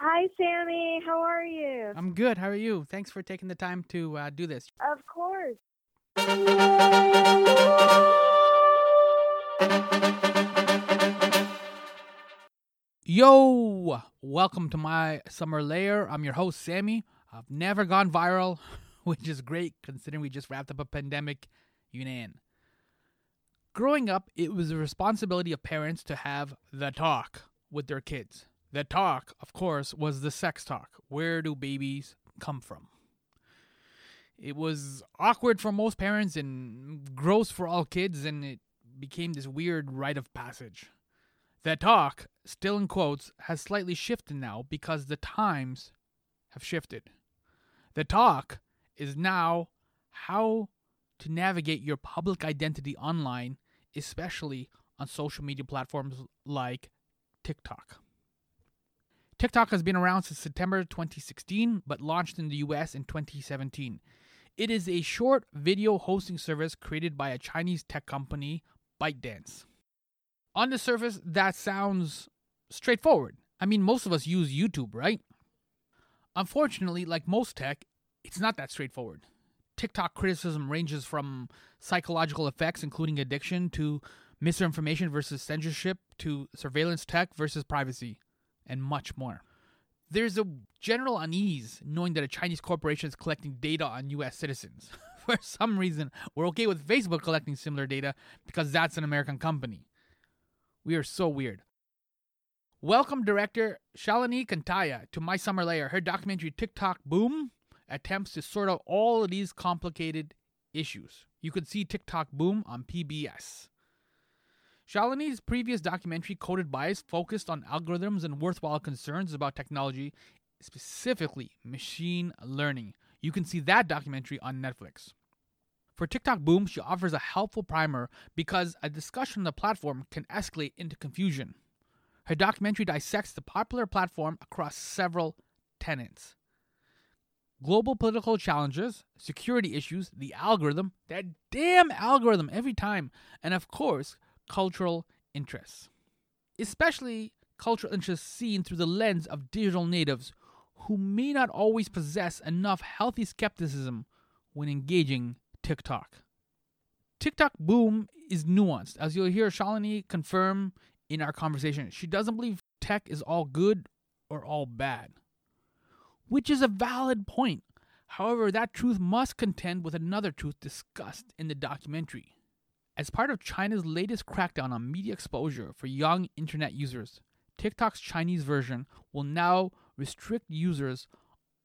Hi, Sammy. How are you? I'm good. How are you? Thanks for taking the time to uh, do this. Of course. Yo! Welcome to my summer lair. I'm your host, Sammy. I've never gone viral, which is great considering we just wrapped up a pandemic. Younan. Growing up, it was the responsibility of parents to have the talk with their kids. The talk, of course, was the sex talk. Where do babies come from? It was awkward for most parents and gross for all kids, and it became this weird rite of passage. The talk, still in quotes, has slightly shifted now because the times have shifted. The talk is now how to navigate your public identity online, especially on social media platforms like TikTok. TikTok has been around since September 2016, but launched in the US in 2017. It is a short video hosting service created by a Chinese tech company, ByteDance. On the surface, that sounds straightforward. I mean, most of us use YouTube, right? Unfortunately, like most tech, it's not that straightforward. TikTok criticism ranges from psychological effects, including addiction, to misinformation versus censorship, to surveillance tech versus privacy, and much more. There's a general unease knowing that a Chinese corporation is collecting data on US citizens. For some reason, we're okay with Facebook collecting similar data because that's an American company. We are so weird. Welcome, director Shalini Kantayya, to My Summer Lair. Her documentary TikTok Boom attempts to sort out all of these complicated issues. You can see TikTok Boom on PBS. Shalini's previous documentary, Coded Bias, focused on algorithms and worthwhile concerns about technology, specifically machine learning. You can see that documentary on Netflix. For TikTok Boom, she offers a helpful primer because a discussion on the platform can escalate into confusion. Her documentary dissects the popular platform across several tenets global political challenges, security issues, the algorithm, that damn algorithm every time, and of course, cultural interests. Especially cultural interests seen through the lens of digital natives who may not always possess enough healthy skepticism when engaging TikTok. TikTok boom is nuanced, as you'll hear Shalini confirm in our conversation. She doesn't believe tech is all good or all bad, which is a valid point. However, that truth must contend with another truth discussed in the documentary. As part of China's latest crackdown on media exposure for young internet users, TikTok's Chinese version will now restrict users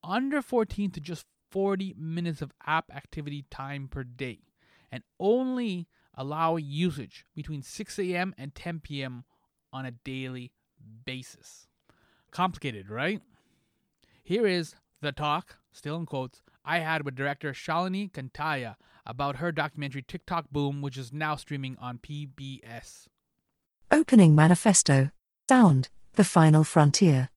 under 14 to just 40 minutes of app activity time per day and only allow usage between 6 a.m. and 10 p.m. on a daily basis. Complicated, right? Here is the talk, still in quotes, I had with director Shalini Kantayya about her documentary TikTok Boom, which is now streaming on PBS. Opening Manifesto Sound, The Final Frontier.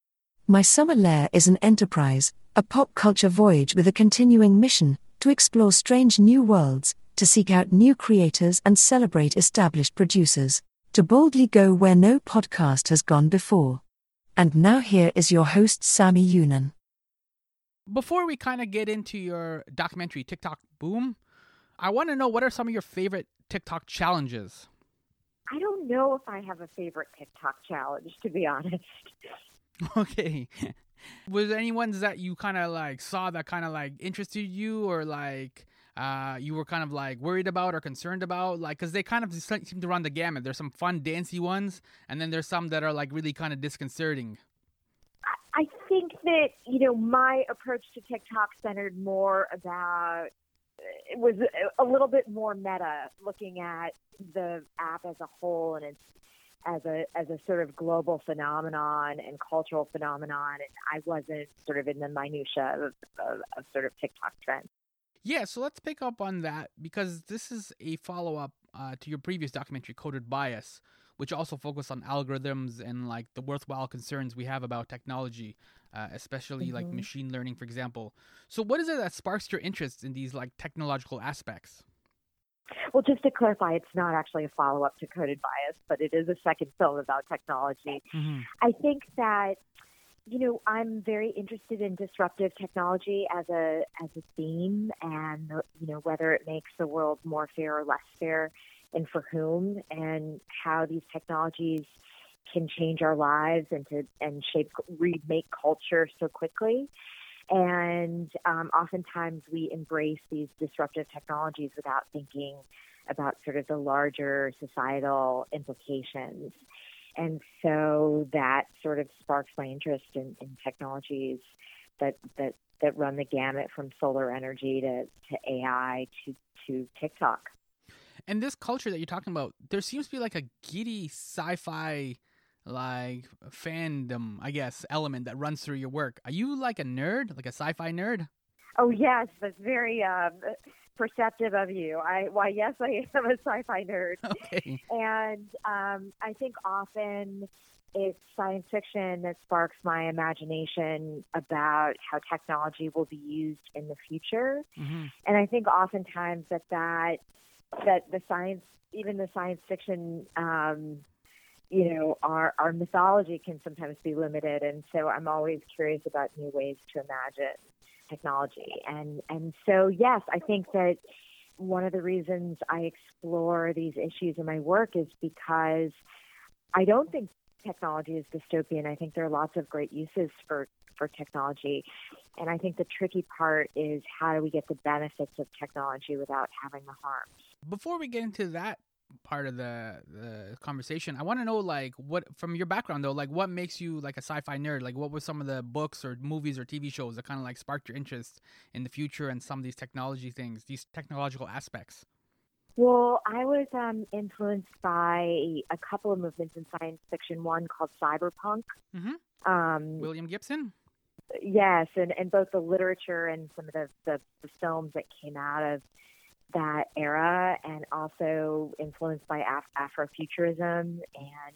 My Summer Lair is an enterprise, a pop culture voyage with a continuing mission to explore strange new worlds, to seek out new creators and celebrate established producers, to boldly go where no podcast has gone before. And now here is your host, Sammy Younan. Before we kind of get into your documentary TikTok Boom, I want to know what are some of your favorite TikTok challenges? I don't know if I have a favorite TikTok challenge, to be honest. Okay. Was there any ones that you kind of like saw that kind of like interested you or like uh, you were kind of like worried about or concerned about? Like, because they kind of just seem to run the gamut. There's some fun, dancey ones, and then there's some that are like really kind of disconcerting. I think that, you know, my approach to TikTok centered more about it was a little bit more meta looking at the app as a whole and as a as a sort of global phenomenon and cultural phenomenon and I wasn't sort of in the minutia of, of, of sort of TikTok trends. Yeah, so let's pick up on that because this is a follow up uh, to your previous documentary, Coded Bias, which also focused on algorithms and like the worthwhile concerns we have about technology, uh, especially mm-hmm. like machine learning, for example. So, what is it that sparks your interest in these like technological aspects? Well, just to clarify, it's not actually a follow up to Coded Bias, but it is a second film about technology. Mm-hmm. I think that you know, I'm very interested in disruptive technology as a as a theme, and you know whether it makes the world more fair or less fair, and for whom, and how these technologies can change our lives and to and shape remake culture so quickly. And um, oftentimes we embrace these disruptive technologies without thinking about sort of the larger societal implications. And so that sort of sparks my interest in, in technologies that, that, that run the gamut from solar energy to, to AI to, to TikTok. And this culture that you're talking about, there seems to be like a giddy sci-fi like fandom, I guess, element that runs through your work. Are you like a nerd, like a sci-fi nerd? Oh yes, that's very um, perceptive of you. I why yes, I am a sci-fi nerd, okay. and um, I think often it's science fiction that sparks my imagination about how technology will be used in the future. Mm-hmm. And I think oftentimes that that that the science, even the science fiction. Um, you know, our, our mythology can sometimes be limited. And so I'm always curious about new ways to imagine technology. And and so yes, I think that one of the reasons I explore these issues in my work is because I don't think technology is dystopian. I think there are lots of great uses for for technology. And I think the tricky part is how do we get the benefits of technology without having the harms. Before we get into that part of the the conversation. I want to know like what from your background though, like what makes you like a sci-fi nerd? Like what were some of the books or movies or TV shows that kind of like sparked your interest in the future and some of these technology things, these technological aspects? Well, I was um, influenced by a couple of movements in science fiction. One called cyberpunk. Mm-hmm. Um, William Gibson. Yes, and, and both the literature and some of the, the, the films that came out of that era and also influenced by Af- Afrofuturism and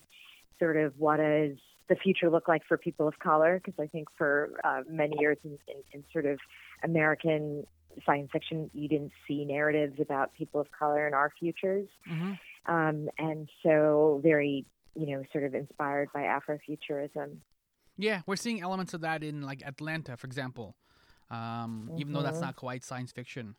sort of what does the future look like for people of color? Because I think for uh, many years in, in, in sort of American science fiction, you didn't see narratives about people of color in our futures. Mm-hmm. Um, and so very, you know, sort of inspired by Afrofuturism. Yeah, we're seeing elements of that in like Atlanta, for example. Um, mm-hmm. Even though that's not quite science fiction.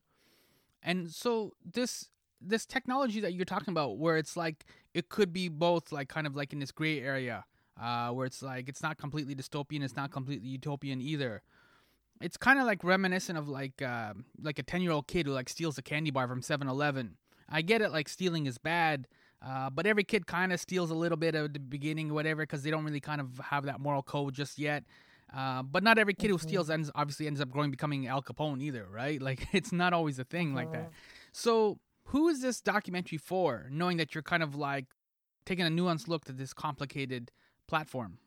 And so this this technology that you're talking about, where it's like it could be both, like kind of like in this gray area, uh, where it's like it's not completely dystopian, it's not completely utopian either. It's kind of like reminiscent of like uh, like a ten year old kid who like steals a candy bar from 7-Eleven. I get it, like stealing is bad, uh, but every kid kind of steals a little bit at the beginning, whatever, because they don't really kind of have that moral code just yet. Uh, but not every kid who mm-hmm. steals ends obviously ends up growing becoming Al Capone either, right? Like it's not always a thing like that. Mm-hmm. So who is this documentary for? Knowing that you're kind of like taking a nuanced look at this complicated platform.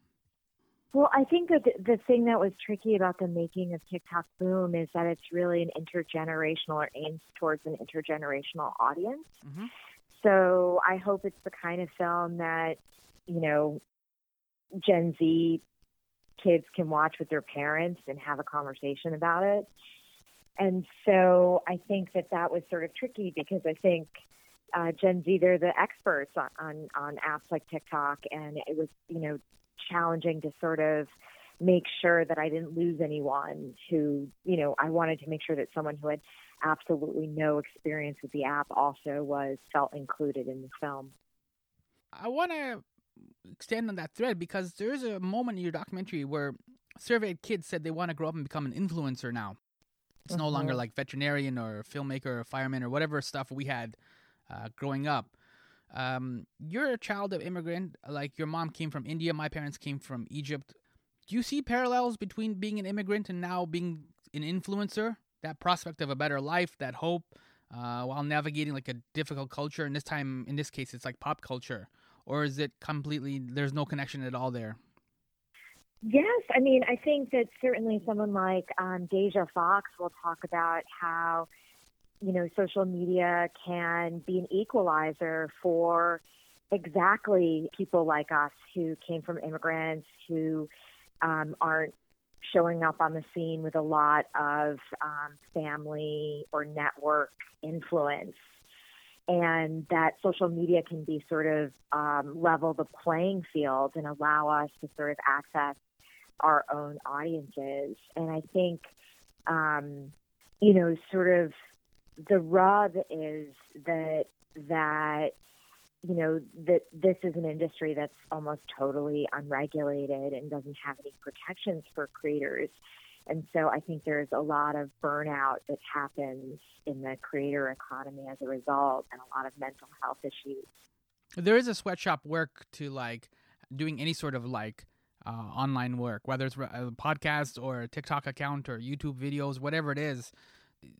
Well, I think that the thing that was tricky about the making of TikTok Boom is that it's really an intergenerational or aims towards an intergenerational audience. Mm-hmm. So I hope it's the kind of film that, you know, Gen Z kids can watch with their parents and have a conversation about it. And so I think that that was sort of tricky because I think uh, Gen Z, they're the experts on, on, on apps like TikTok. And it was, you know, challenging to sort of make sure that I didn't lose anyone who, you know, I wanted to make sure that someone who had absolutely no experience with the app also was felt included in the film. I want to extend on that thread because there is a moment in your documentary where surveyed kids said they want to grow up and become an influencer now. It's no longer uh-huh. like veterinarian or filmmaker or fireman or whatever stuff we had uh, growing up. Um, you're a child of immigrant. Like your mom came from India, my parents came from Egypt. Do you see parallels between being an immigrant and now being an influencer? That prospect of a better life, that hope, uh, while navigating like a difficult culture. And this time, in this case, it's like pop culture or is it completely there's no connection at all there? Yes, I mean, I think that certainly someone like um, Deja Foxx will talk about how, you know, social media can be an equalizer for exactly people like us who came from immigrants who um, aren't showing up on the scene with a lot of um, family or network influence and that social media can be sort of um, level the playing field and allow us to sort of access our own audiences. And I think, um, you know, sort of the rub is that that you know that this is an industry that's almost totally unregulated and doesn't have any protections for creators. And so I think there's a lot of burnout that happens in the creator economy as a result and a lot of mental health issues. There is a sweatshop work to like doing any sort of like uh, online work, whether it's a podcast or a TikTok account or YouTube videos, whatever it is.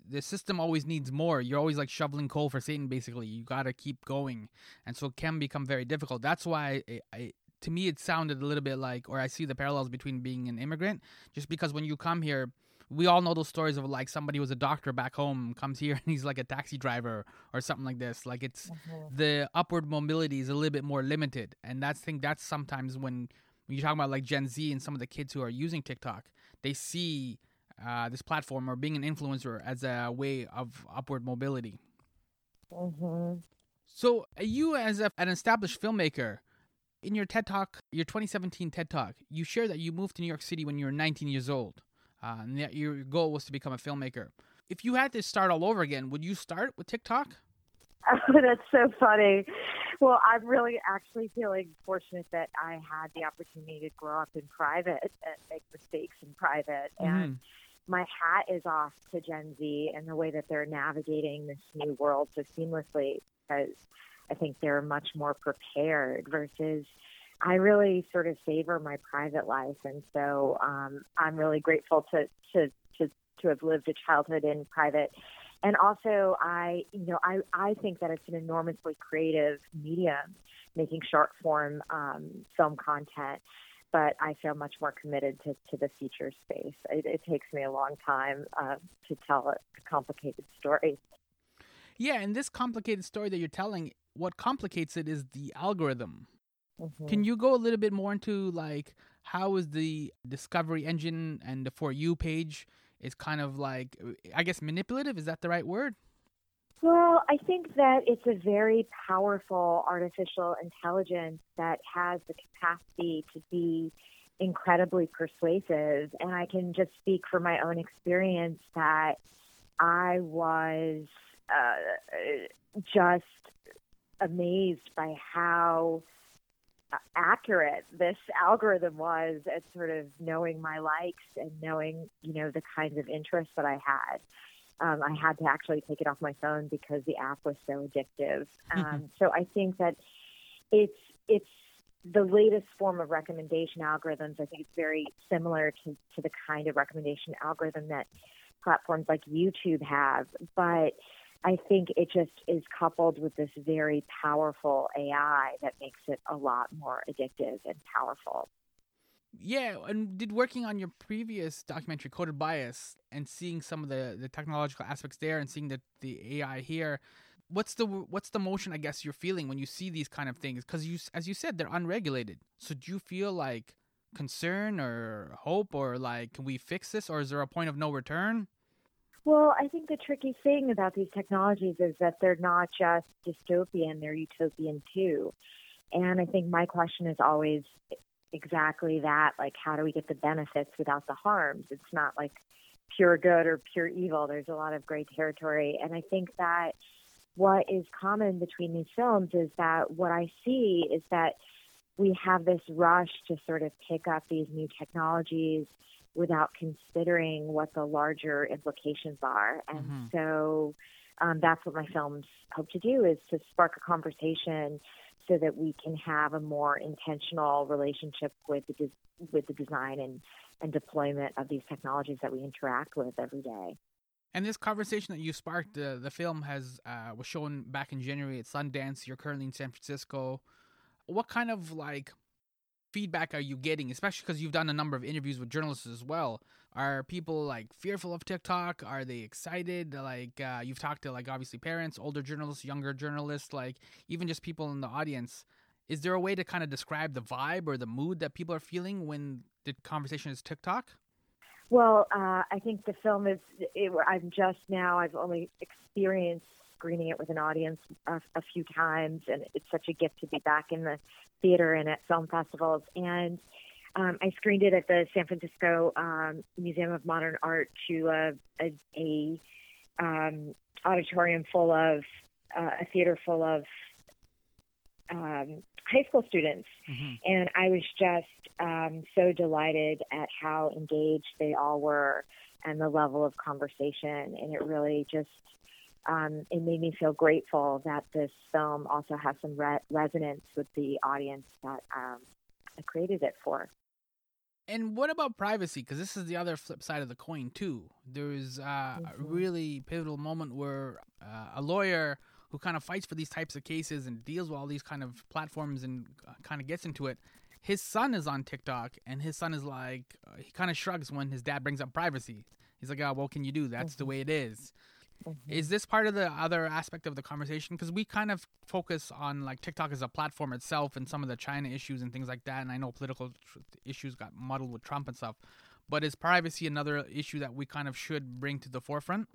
The system always needs more. You're always like shoveling coal for Satan, basically. You got to keep going. And so it can become very difficult. That's why I, I, to me, it sounded a little bit like, or I see the parallels between being an immigrant, just because when you come here, we all know those stories of like somebody was a doctor back home comes here and he's like a taxi driver or something like this. Like it's mm-hmm. the upward mobility is a little bit more limited, and that's thing that's sometimes when when you talk about like Gen Z and some of the kids who are using TikTok, they see uh, this platform or being an influencer as a way of upward mobility. Mm-hmm. So, you as a, an established filmmaker, in your TED Talk, your 2017 TED Talk, you share that you moved to New York City when you were 19 years old, uh, and that your goal was to become a filmmaker. If you had to start all over again, would you start with TikTok? Oh, that's so funny. Well, I'm really actually feeling fortunate that I had the opportunity to grow up in private and make mistakes in private. Mm-hmm. And my hat is off to Gen Z and the way that they're navigating this new world so seamlessly because I think they're much more prepared versus I really sort of savor my private life. And so um, I'm really grateful to, to, to, to have lived a childhood in private and also, I, you know, I, I think that it's an enormously creative medium, making short form um, film content. But I feel much more committed to, to the feature space. It, it takes me a long time uh, to tell a complicated story. Yeah, and this complicated story that you're telling, what complicates it is the algorithm. Mm-hmm. Can you go a little bit more into like how is the discovery engine and the for you page is kind of like, I guess, manipulative. Is that the right word? Well, I think that it's a very powerful artificial intelligence that has the capacity to be incredibly persuasive. And I can just speak from my own experience that I was uh, just amazed by how accurate this algorithm was at sort of knowing my likes and knowing, you know, the kinds of interests that I had. Um, I had to actually take it off my phone because the app was so addictive. Mm-hmm. Um, so I think that it's it's the latest form of recommendation algorithms. I think it's very similar to, to the kind of recommendation algorithm that platforms like YouTube have, but I think it just is coupled with this very powerful AI that makes it a lot more addictive and powerful. Yeah, and did working on your previous documentary, Coded Bias, and seeing some of the, the technological aspects there, and seeing the the AI here, what's the what's the motion I guess you're feeling when you see these kind of things? Because you, as you said, they're unregulated. So do you feel like concern or hope, or like can we fix this, or is there a point of no return? Well, I think the tricky thing about these technologies is that they're not just dystopian, they're utopian too. And I think my question is always exactly that like, how do we get the benefits without the harms? It's not like pure good or pure evil. There's a lot of gray territory. And I think that what is common between these films is that what I see is that we have this rush to sort of pick up these new technologies without considering what the larger implications are. And mm-hmm. so um, that's what my films hope to do is to spark a conversation so that we can have a more intentional relationship with the de- with the design and, and deployment of these technologies that we interact with every day. And this conversation that you sparked, uh, the film has uh, was shown back in January at Sundance. You're currently in San Francisco. What kind of like feedback are you getting, especially because you've done a number of interviews with journalists as well? Are people like fearful of TikTok? Are they excited? Like uh, you've talked to like obviously parents, older journalists, younger journalists, like even just people in the audience. Is there a way to kind of describe the vibe or the mood that people are feeling when the conversation is TikTok? Well, uh, I think the film is. It, I'm just now. I've only experienced screening it with an audience a, a few times, and it's such a gift to be back in the theater and at film festivals. And Um, I screened it at the San Francisco um, Museum of Modern Art to a, a, a um, auditorium full of uh, a theater full of um, high school students, Mm-hmm. and I was just um, so delighted at how engaged they all were and the level of conversation, and it really just um, it made me feel grateful that this film also has some re- resonance with the audience that um, I created it for. And what about privacy? Because this is the other flip side of the coin too. There's uh, a Mhm. really pivotal moment where uh, a lawyer who kind of fights for these types of cases and deals with all these kind of platforms and uh, kind of gets into it. His son is on TikTok, and his son is like, uh, he kind of shrugs when his dad brings up privacy. He's like, "Oh, what can you do? That's the way it is." Mm-hmm. Is this part of the other aspect of the conversation? Because we kind of focus on like TikTok as a platform itself and some of the China issues and things like that. And I know political tr- issues got muddled with Trump and stuff. But is privacy another issue that we kind of should bring to the forefront?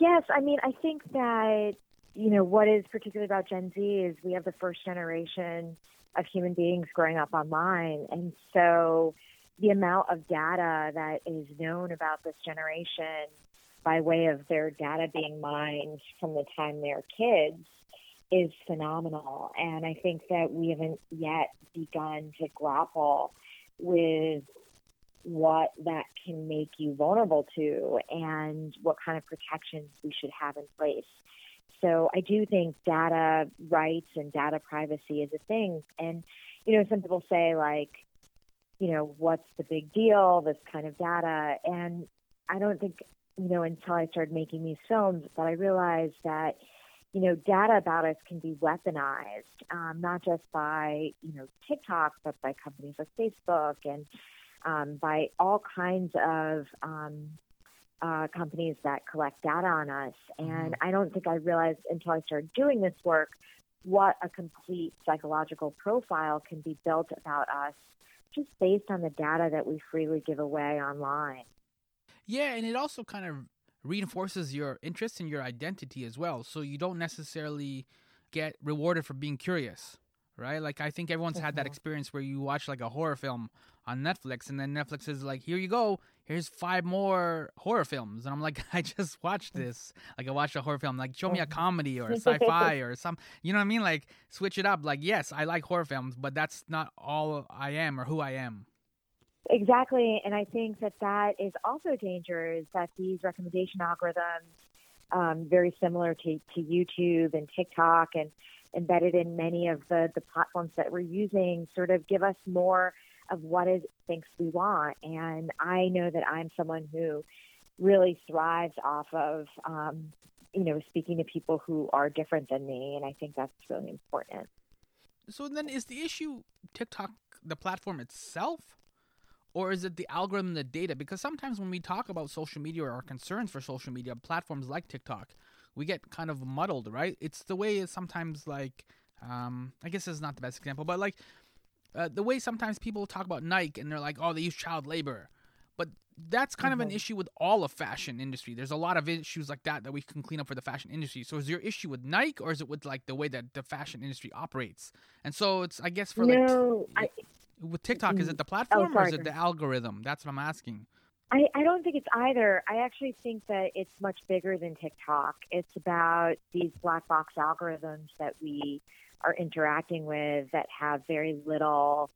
Yes, I mean, I think that, you know, what is particularly about Gen Z is we have the first generation of human beings growing up online. And so the amount of data that is known about this generation by way of their data being mined from the time they're kids is phenomenal. And I think that we haven't yet begun to grapple with what that can make you vulnerable to and what kind of protections we should have in place. So I do think data rights and data privacy is a thing. And, you know, some people say, like, you know, what's the big deal, this kind of data? And I don't think, you know, until I started making these films that I realized that, you know, data about us can be weaponized, um, not just by, you know, TikTok, but by companies like Facebook and um, by all kinds of um, uh, companies that collect data on us. And I don't think I realized until I started doing this work what a complete psychological profile can be built about us just based on the data that we freely give away online. Yeah, and it also kind of reinforces your interest and your identity as well. So you don't necessarily get rewarded for being curious, right? Like I think everyone's had that experience where you watch like a horror film on Netflix and then Netflix is like, "Here you go. Here's five more horror films." And I'm like, "I just watched this. Like I watched a horror film. Like show me a comedy or a sci-fi or some, you know what I mean? Like switch it up. Like yes, I like horror films, but that's not all I am or who I am." Exactly, and I think that that is also dangerous. That these recommendation algorithms, um, very similar to, to YouTube and TikTok, and embedded in many of the the platforms that we're using, sort of give us more of what it thinks we want. And I know that I'm someone who really thrives off of, um, you know, speaking to people who are different than me, and I think that's really important. So then, is the issue TikTok the platform itself, or is it the algorithm, the data? Because sometimes when we talk about social media or our concerns for social media platforms like TikTok, we get kind of muddled, right? It's the way it's sometimes like, um, I guess this is not the best example, but like uh, the way sometimes people talk about Nike and they're like, oh, they use child labor. But that's kind of an issue with all of fashion industry. There's a lot of issues like that that we can clean up for the fashion industry. So is your issue with Nike or is it with like the way that the fashion industry operates? And so it's I guess for like no, I, with TikTok, is it the platform or is it the algorithm? That's what I'm asking. I, I don't think it's either. I actually think that it's much bigger than TikTok. It's about these black box algorithms that we are interacting with that have very little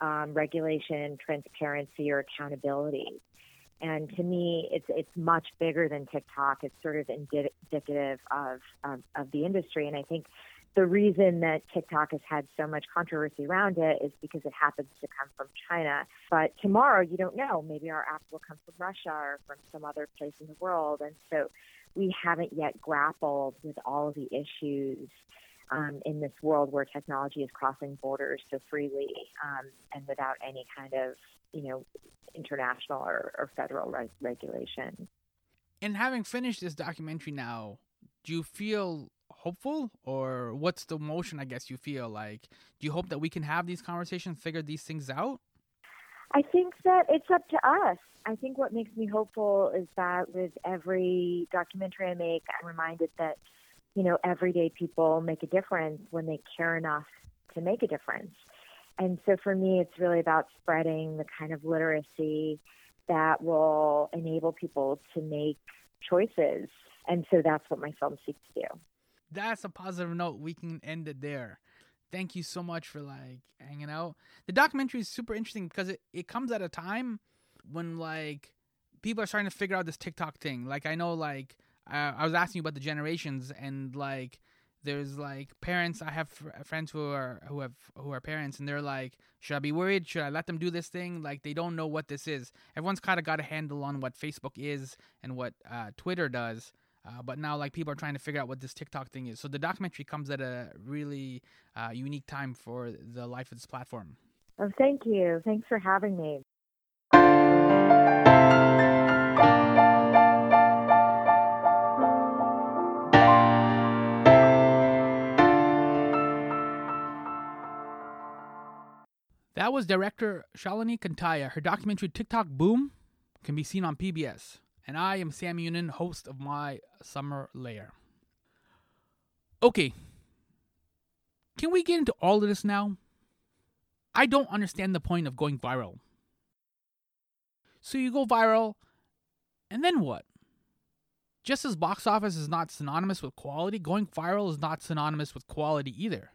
um, regulation, transparency, or accountability. And to me, it's it's much bigger than TikTok. It's sort of indicative of, of of the industry. And I think the reason that TikTok has had so much controversy around it is because it happens to come from China. But tomorrow, you don't know. Maybe our app will come from Russia or from some other place in the world. And so we haven't yet grappled with all of the issues um, in this world where technology is crossing borders so freely um, and without any kind of, you know, international or, or federal re- regulation. And having finished this documentary now, do you feel hopeful or what's the emotion I guess you feel like? Do you hope that we can have these conversations, figure these things out? I think that it's up to us. I think what makes me hopeful is that with every documentary I make, I'm reminded that, you know, everyday people make a difference when they care enough to make a difference. And so for me, it's really about spreading the kind of literacy that will enable people to make choices. And so that's what my film seeks to do. That's a positive note. We can end it there. Thank you so much for like hanging out. The documentary is super interesting because it, it comes at a time when like people are starting to figure out this TikTok thing. Like I know like uh, I was asking you about the generations and like there's like parents i have friends who are who have who are parents and they're like should i be worried should i let them do this thing like they don't know what this is everyone's kind of got a handle on what facebook is and what uh, twitter does uh, but now like people are trying to figure out what this tiktok thing is so the documentary comes at a really uh, unique time for the life of this platform oh thank you thanks for having me That was director Shalini Kantayya. Her documentary TikTok Boom can be seen on PBS. And I am Sam Younan, host of My Summer Lair. Okay. Can we get into all of this now? I don't understand the point of going viral. So you go viral, and then what? Just as box office is not synonymous with quality, going viral is not synonymous with quality either.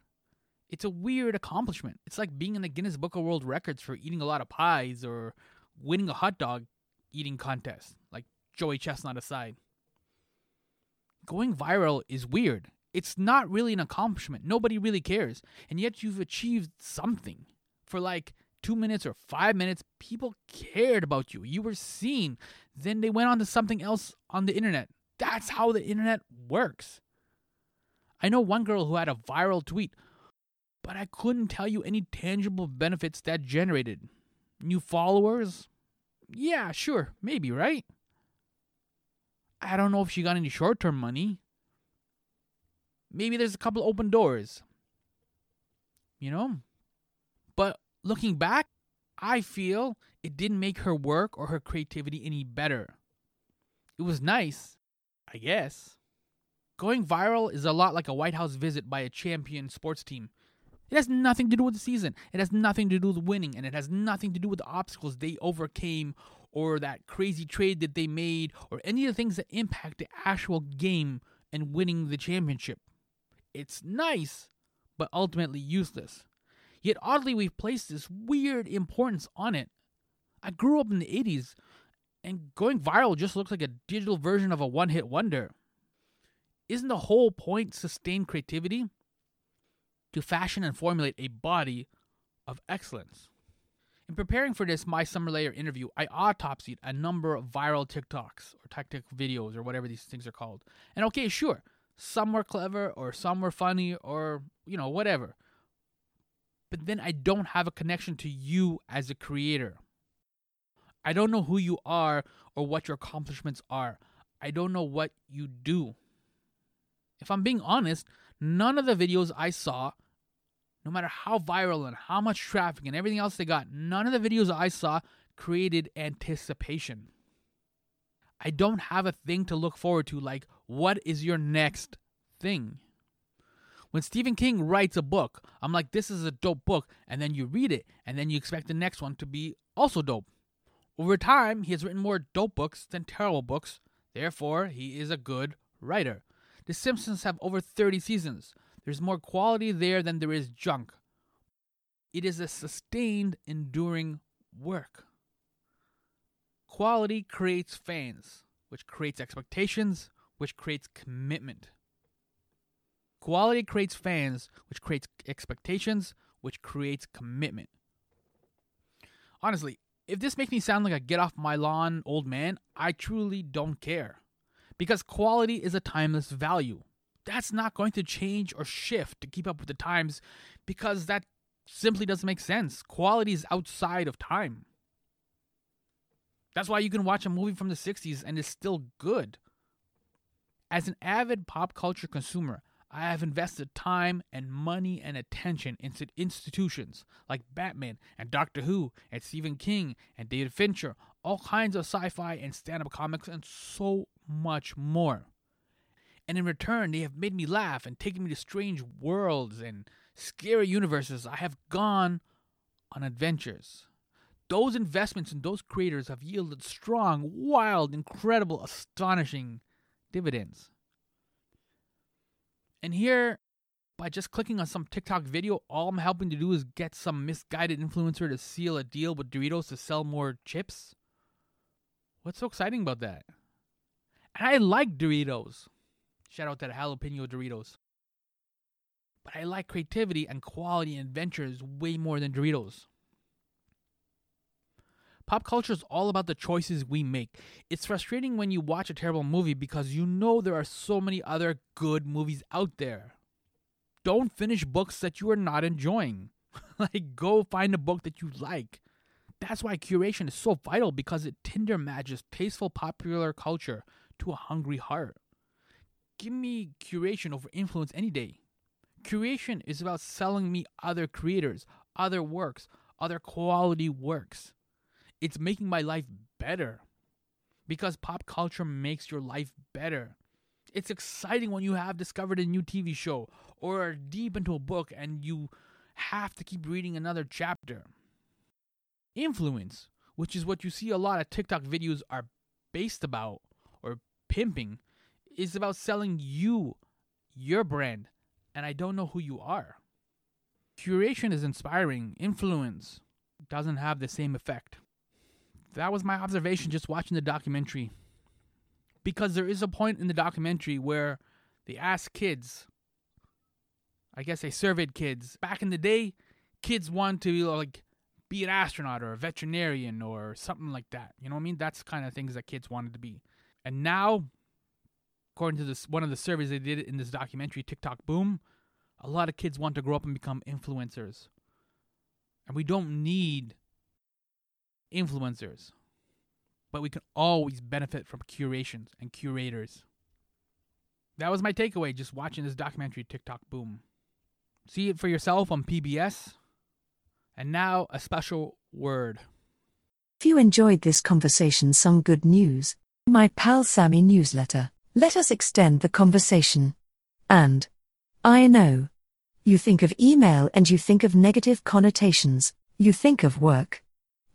It's a weird accomplishment. It's like being in the Guinness Book of World Records for eating a lot of pies or winning a hot dog eating contest, like Joey Chestnut aside. Going viral is weird. It's not really an accomplishment. Nobody really cares. And yet you've achieved something. For like two minutes or five minutes, people cared about you. You were seen. Then they went on to something else on the internet. That's how the internet works. I know one girl who had a viral tweet but I couldn't tell you any tangible benefits that generated. New followers? Yeah, sure, maybe, right? I don't know if she got any short term money. Maybe there's a couple open doors. You know? But looking back, I feel it didn't make her work or her creativity any better. It was nice, I guess. Going viral is a lot like a White House visit by a champion sports team. It has nothing to do with the season. It has nothing to do with winning, and it has nothing to do with the obstacles they overcame or that crazy trade that they made or any of the things that impact the actual game and winning the championship. It's nice, but ultimately useless. Yet oddly, we've placed this weird importance on it. I grew up in the 80s, and going viral just looks like a digital version of a one hit wonder. Isn't the whole point sustained creativity? to fashion and formulate a body of excellence. In preparing for this My Summer Lair interview, I autopsied a number of viral TikToks or TikTok videos or whatever these things are called. And okay, sure, some were clever or some were funny or, you know, whatever. But then I don't have a connection to you as a creator. I don't know who you are or what your accomplishments are. I don't know what you do. If I'm being honest, none of the videos I saw no matter how viral and how much traffic and everything else they got, none of the videos I saw created anticipation. I don't have a thing to look forward to, like, what is your next thing? When Stephen King writes a book, I'm like, this is a dope book, and then you read it, and then you expect the next one to be also dope. Over time, he has written more dope books than terrible books, therefore, he is a good writer. The Simpsons have over 30 seasons. There's more quality there than there is junk. It is a sustained, enduring work. Quality creates fans, which creates expectations, which creates commitment. Quality creates fans, which creates expectations, which creates commitment. Honestly, if this makes me sound like a get off my lawn old man, I truly don't care. Because quality is a timeless value that's not going to change or shift to keep up with the times because that simply doesn't make sense. Quality is outside of time. That's why you can watch a movie from the 60s and it's still good. As an avid pop culture consumer, I have invested time and money and attention into institutions like Batman and Doctor Who and Stephen King and David Fincher, all kinds of sci fi and stand up comics, and so much more. And in return, they have made me laugh and taken me to strange worlds and scary universes I have gone on adventures. Those investments in those creators have yielded strong, wild, incredible, astonishing dividends. And here, by just clicking on some TikTok video, all I'm helping to do is get some misguided influencer to seal a deal with Doritos to sell more chips. What's so exciting about that? And I like Doritos. Shout out to the jalapeno Doritos. But I like creativity and quality and adventures way more than Doritos. Pop culture is all about the choices we make. It's frustrating when you watch a terrible movie because you know there are so many other good movies out there. Don't finish books that you are not enjoying. like, go find a book that you like. That's why curation is so vital because it tinder matches tasteful popular culture to a hungry heart. Give me curation over influence any day. Curation is about selling me other creators, other works, other quality works. It's making my life better because pop culture makes your life better. It's exciting when you have discovered a new TV show or are deep into a book and you have to keep reading another chapter. Influence, which is what you see a lot of TikTok videos are based about or pimping, is about selling you, your brand, and I don't know who you are. Curation is inspiring, influence doesn't have the same effect. That was my observation just watching the documentary. Because there is a point in the documentary where they ask kids, I guess they surveyed kids. Back in the day, kids want to be like be an astronaut or a veterinarian or something like that. You know what I mean? That's kind of things that kids wanted to be. And now, according to this one of the surveys they did in this documentary, TikTok Boom, a lot of kids want to grow up and become influencers. And we don't need influencers, but we can always benefit from curations and curators. That was my takeaway just watching this documentary, TikTok Boom. See it for yourself on PBS. And now, a special word. If you enjoyed this conversation, some good news. My pal Sammy newsletter. Let us extend the conversation. And I know. You think of email and you think of negative connotations. You think of work.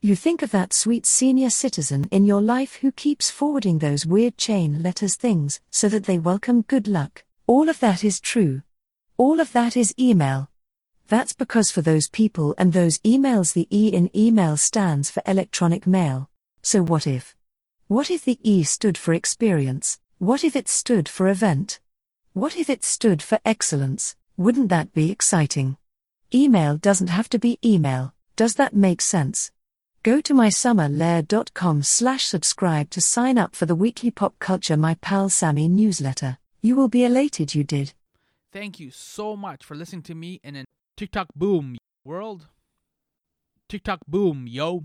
You think of that sweet senior citizen in your life who keeps forwarding those weird chain letters things so that they welcome good luck. All of that is true. All of that is email. That's because for those people and those emails, the E in email stands for electronic mail. So what if? What if the E stood for experience? What if it stood for event? What if it stood for excellence? Wouldn't that be exciting? Email doesn't have to be email. Does that make sense? Go to mysummerlair.com slash subscribe to sign up for the weekly pop culture My Pal Sammy newsletter. You will be elated you did. Thank you so much for listening to me in a TikTok boom world. TikTok boom, yo.